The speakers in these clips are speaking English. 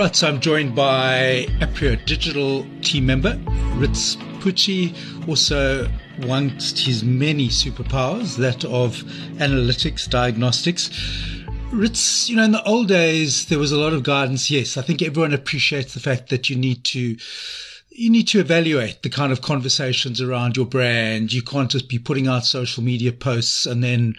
Right, so I'm joined by Aprio Digital team member Ritz Pucci, also amongst his many superpowers, that of analytics, diagnostics. Ritz, you know, in the old days, there was a lot of guidance. Yes, I think everyone appreciates the fact that you need to you need to evaluate the kind of conversations around your brand. You can't just be putting out social media posts and then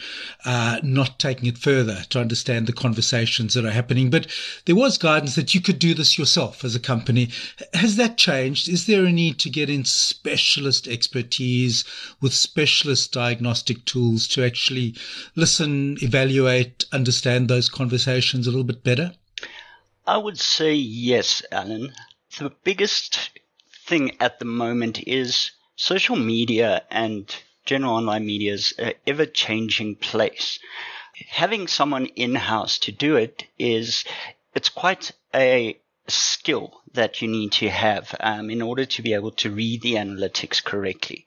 uh, not taking it further to understand the conversations that are happening. But there was guidance that you could do this yourself as a company. Has that changed? Is there a need to get in specialist expertise with specialist diagnostic tools to actually listen, evaluate, understand those conversations a little bit better? I would say yes, Alan. The biggest thing at the moment is social media and general online media is an ever changing place. Having someone in house to do it is, it's quite a skill that you need to have um, in order to be able to read the analytics correctly.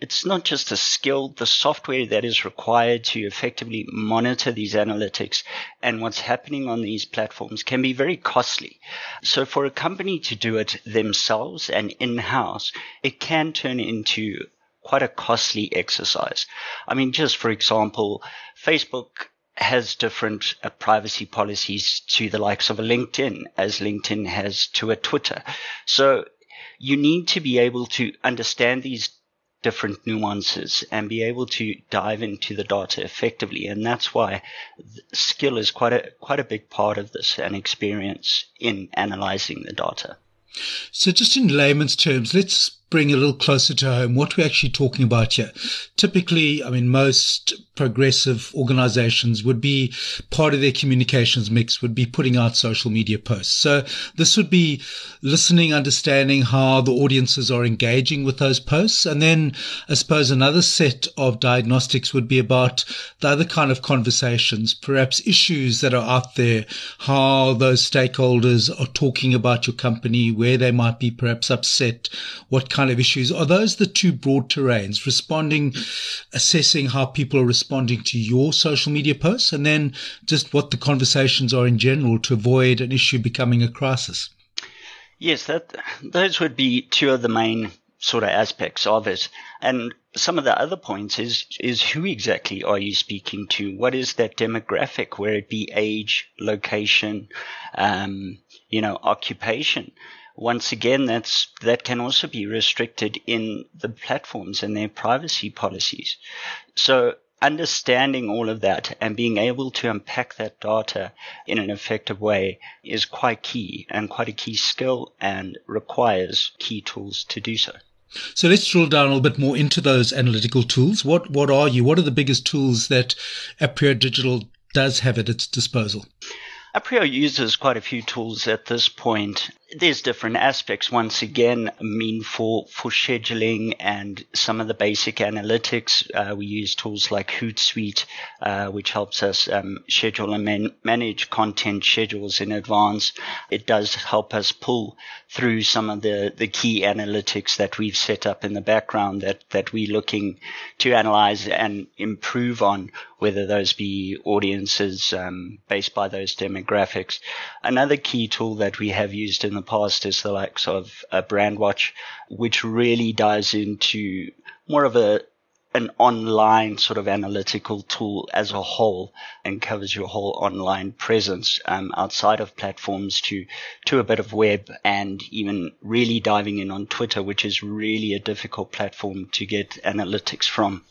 It's not just a skill, the software that is required to effectively monitor these analytics and what's happening on these platforms can be very costly. So for a company to do it themselves and in-house, it can turn into quite a costly exercise. I mean, just for example, Facebook has different uh, privacy policies to the likes of a LinkedIn as LinkedIn has to a Twitter. So you need to be able to understand these different nuances and be able to dive into the data effectively. And that's why skill is quite a, quite a big part of this and experience in analyzing the data. So just in layman's terms, let's bring a little closer to home what we're actually talking about here. Typically, I mean, most progressive organizations would be part of their communications mix would be putting out social media posts. So this would be listening, understanding how the audiences are engaging with those posts. And then I suppose another set of diagnostics would be about the other kind of conversations, perhaps issues that are out there, how those stakeholders are talking about your company, where they might be perhaps upset, what kind of issues. Are those the two broad terrains? Responding, assessing how people are responding to your social media posts, and then just what the conversations are in general to avoid an issue becoming a crisis. Yes, that those would be two of the main sort of aspects of it. And some of the other points is is who exactly are you speaking to? What is that demographic? Where it be age, location, um, you know, occupation once again, that's, that can also be restricted in the platforms and their privacy policies. So understanding all of that and being able to unpack that data in an effective way is quite key and quite a key skill and requires key tools to do so. So let's drill down a little bit more into those analytical tools. What what are you? What are the biggest tools that Aprio Digital does have at its disposal? Aprio uses quite a few tools at this point. There's different aspects. Once again, I mean for for scheduling and some of the basic analytics, uh, we use tools like Hootsuite, uh, which helps us um, schedule and man- manage content schedules in advance. It does help us pull through some of the the key analytics that we've set up in the background that that we're looking to analyze and improve on, whether those be audiences um, based by those demographics. Another key tool that we have used in the past is the likes of a Brandwatch, which really dives into more of a an online sort of analytical tool as a whole and covers your whole online presence um, outside of platforms to to a bit of web and even really diving in on Twitter, which is really a difficult platform to get analytics from.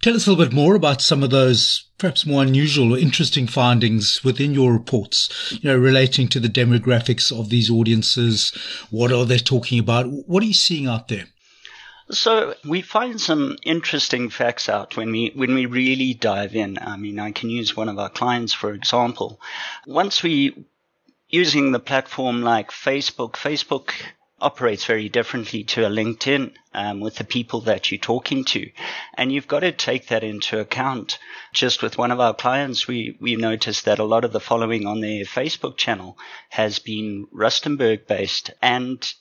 Tell us a little bit more about some of those perhaps more unusual or interesting findings within your reports, you know, relating to the demographics of these audiences. What are they talking about? What are you seeing out there? So we find some interesting facts out when we when we really dive in. I mean, I can use one of our clients for example. Once we using the platform like Facebook, Facebook operates very differently to a LinkedIn um, with the people that you're talking to. And you've got to take that into account. Just with one of our clients, we, we noticed that a lot of the following on their Facebook channel has been Rustenburg based and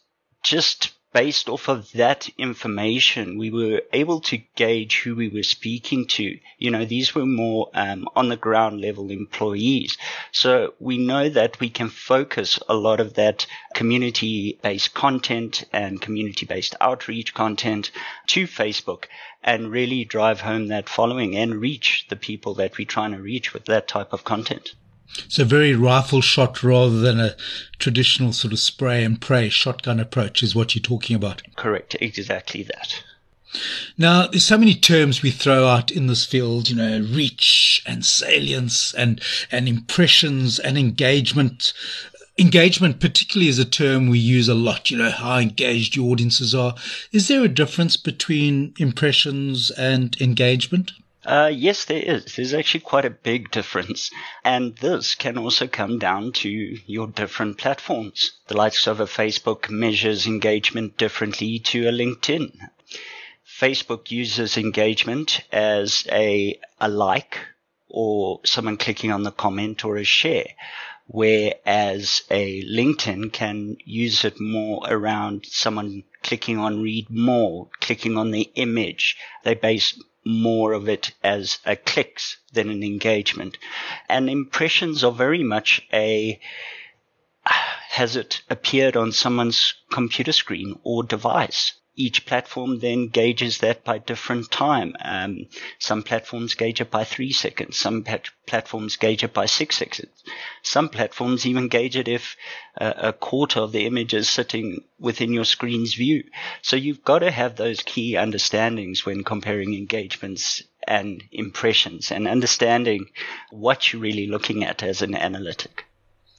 just based off of that information, we were able to gauge who we were speaking to. You know, these were more um, on the ground level employees. So we know that we can focus a lot of that community based content and community based outreach content to Facebook and really drive home that following and reach the people that we're trying to reach with that type of content. So very rifle shot rather than a traditional sort of spray and pray shotgun approach is what you're talking about. Correct. Exactly that. Now, there's so many terms we throw out in this field, you know, reach and salience and, and impressions and engagement. Engagement, particularly, is a term we use a lot, you know, how engaged your audiences are. Is there a difference between impressions and engagement? Uh, yes, there is. There's actually quite a big difference. And this can also come down to your different platforms. The likes of a Facebook measures engagement differently to a LinkedIn. Facebook uses engagement as a, a like or someone clicking on the comment or a share whereas a LinkedIn can use it more around someone clicking on read more, clicking on the image. They base more of it as a clicks than an engagement. And impressions are very much a has it appeared on someone's computer screen or device? Each platform then gauges that by different time. Um, some platforms gauge it by three seconds. Some pat- platforms gauge it by six seconds. Some platforms even gauge it if uh, a quarter of the image is sitting within your screen's view. So you've got to have those key understandings when comparing engagements and impressions and understanding what you're really looking at as an analytic.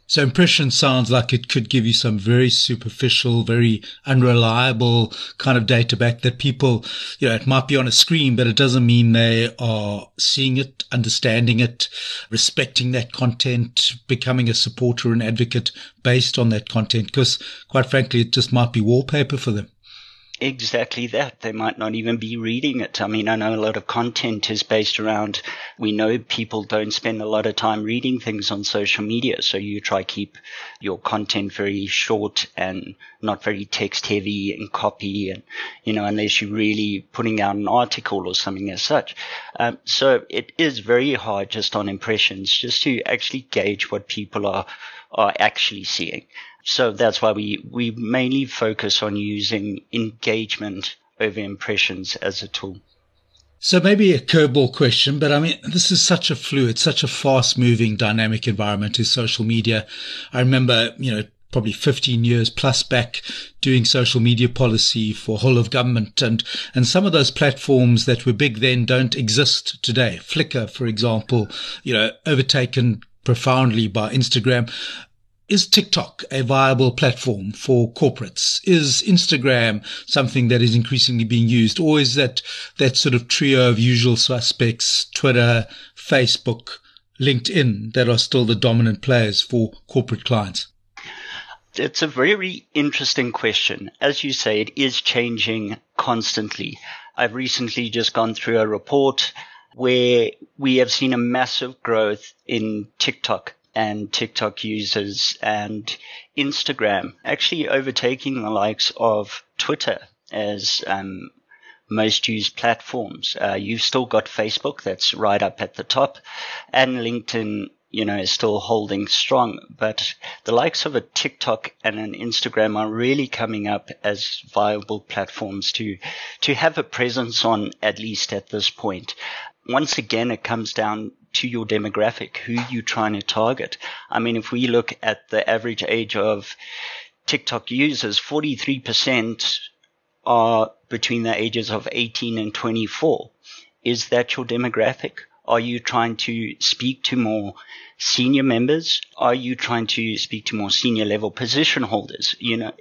So impression sounds like it could give you some very superficial, very unreliable kind of data back that people, you know, it might be on a screen, but it doesn't mean they are seeing it, understanding it, respecting that content, becoming a supporter and advocate based on that content. Because quite frankly, it just might be wallpaper for them exactly that. They might not even be reading it. I mean, I know a lot of content is based around, we know people don't spend a lot of time reading things on social media. So you try keep your content very short and not very text heavy and copy and, you know, unless you're really putting out an article or something as such. Um, so it is very hard just on impressions, just to actually gauge what people are, are actually seeing. So that's why we, we mainly focus on using engagement over impressions as a tool. So maybe a curveball question, but I mean, this is such a fluid, such a fast moving dynamic environment is social media. I remember, you know, probably 15 years plus back doing social media policy for whole of government and, and some of those platforms that were big then don't exist today. Flickr, for example, you know, overtaken profoundly by Instagram. Is TikTok a viable platform for corporates? Is Instagram something that is increasingly being used? Or is that, that sort of trio of usual suspects, Twitter, Facebook, LinkedIn, that are still the dominant players for corporate clients? It's a very interesting question. As you say, it is changing constantly. I've recently just gone through a report where we have seen a massive growth in TikTok and TikTok users and Instagram actually overtaking the likes of Twitter as um, most used platforms. Uh, you've still got Facebook that's right up at the top and LinkedIn, you know, is still holding strong, but the likes of a TikTok and an Instagram are really coming up as viable platforms to, to have a presence on at least at this point. Once again, it comes down to your demographic, who you're trying to target. I mean, if we look at the average age of TikTok users, 43% are between the ages of 18 and 24. Is that your demographic? Are you trying to speak to more senior members? Are you trying to speak to more senior level position holders? You know,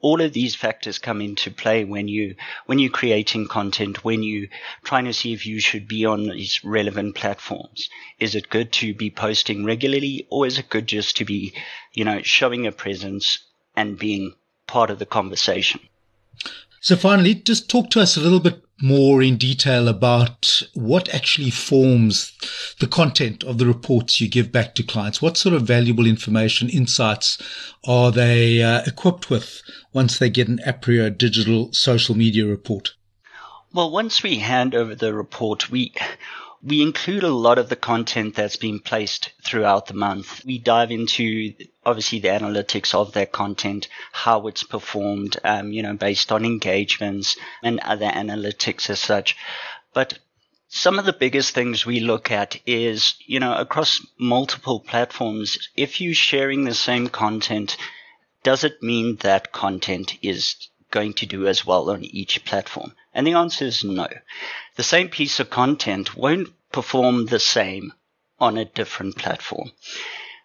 all of these factors come into play when you, when you're creating content, when you trying to see if you should be on these relevant platforms. Is it good to be posting regularly or is it good just to be, you know, showing a presence and being part of the conversation? So finally, just talk to us a little bit more in detail about what actually forms the content of the reports you give back to clients. What sort of valuable information, insights are they uh, equipped with once they get an Aprio digital social media report? Well, once we hand over the report, we we include a lot of the content that's been placed throughout the month. We dive into obviously the analytics of that content, how it's performed, um, you know, based on engagements and other analytics as such. But some of the biggest things we look at is, you know, across multiple platforms, if you're sharing the same content, does it mean that content is going to do as well on each platform? And the answer is no. The same piece of content won't perform the same on a different platform.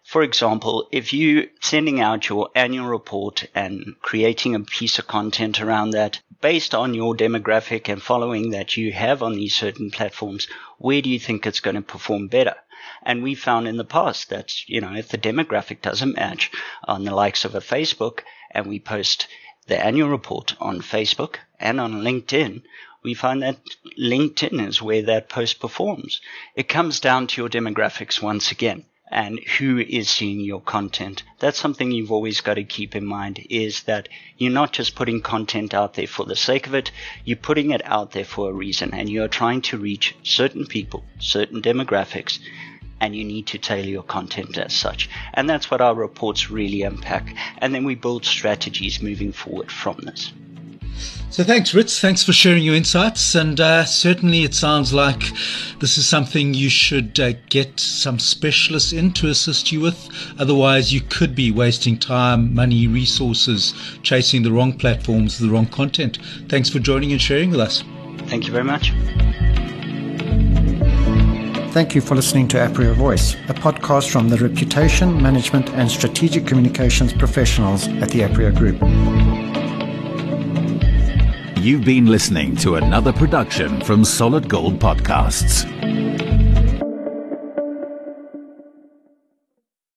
For example, if you sending out your annual report and creating a piece of content around that based on your demographic and following that you have on these certain platforms, where do you think it's going to perform better? And we found in the past that, you know, if the demographic doesn't match on the likes of a Facebook and we post the annual report on Facebook and on LinkedIn, we find that LinkedIn is where that post performs. It comes down to your demographics once again and who is seeing your content. That's something you've always got to keep in mind is that you're not just putting content out there for the sake of it. You're putting it out there for a reason and you're trying to reach certain people, certain demographics and you need to tailor your content as such. And that's what our reports really unpack. And then we build strategies moving forward from this. So thanks, Ritz. Thanks for sharing your insights. And uh, certainly it sounds like this is something you should uh, get some specialists in to assist you with. Otherwise, you could be wasting time, money, resources, chasing the wrong platforms, the wrong content. Thanks for joining and sharing with us. Thank you very much. Thank you for listening to Aprio Voice, a podcast from the reputation, management, and strategic communications professionals at the Aprio Group. You've been listening to another production from Solid Gold Podcasts.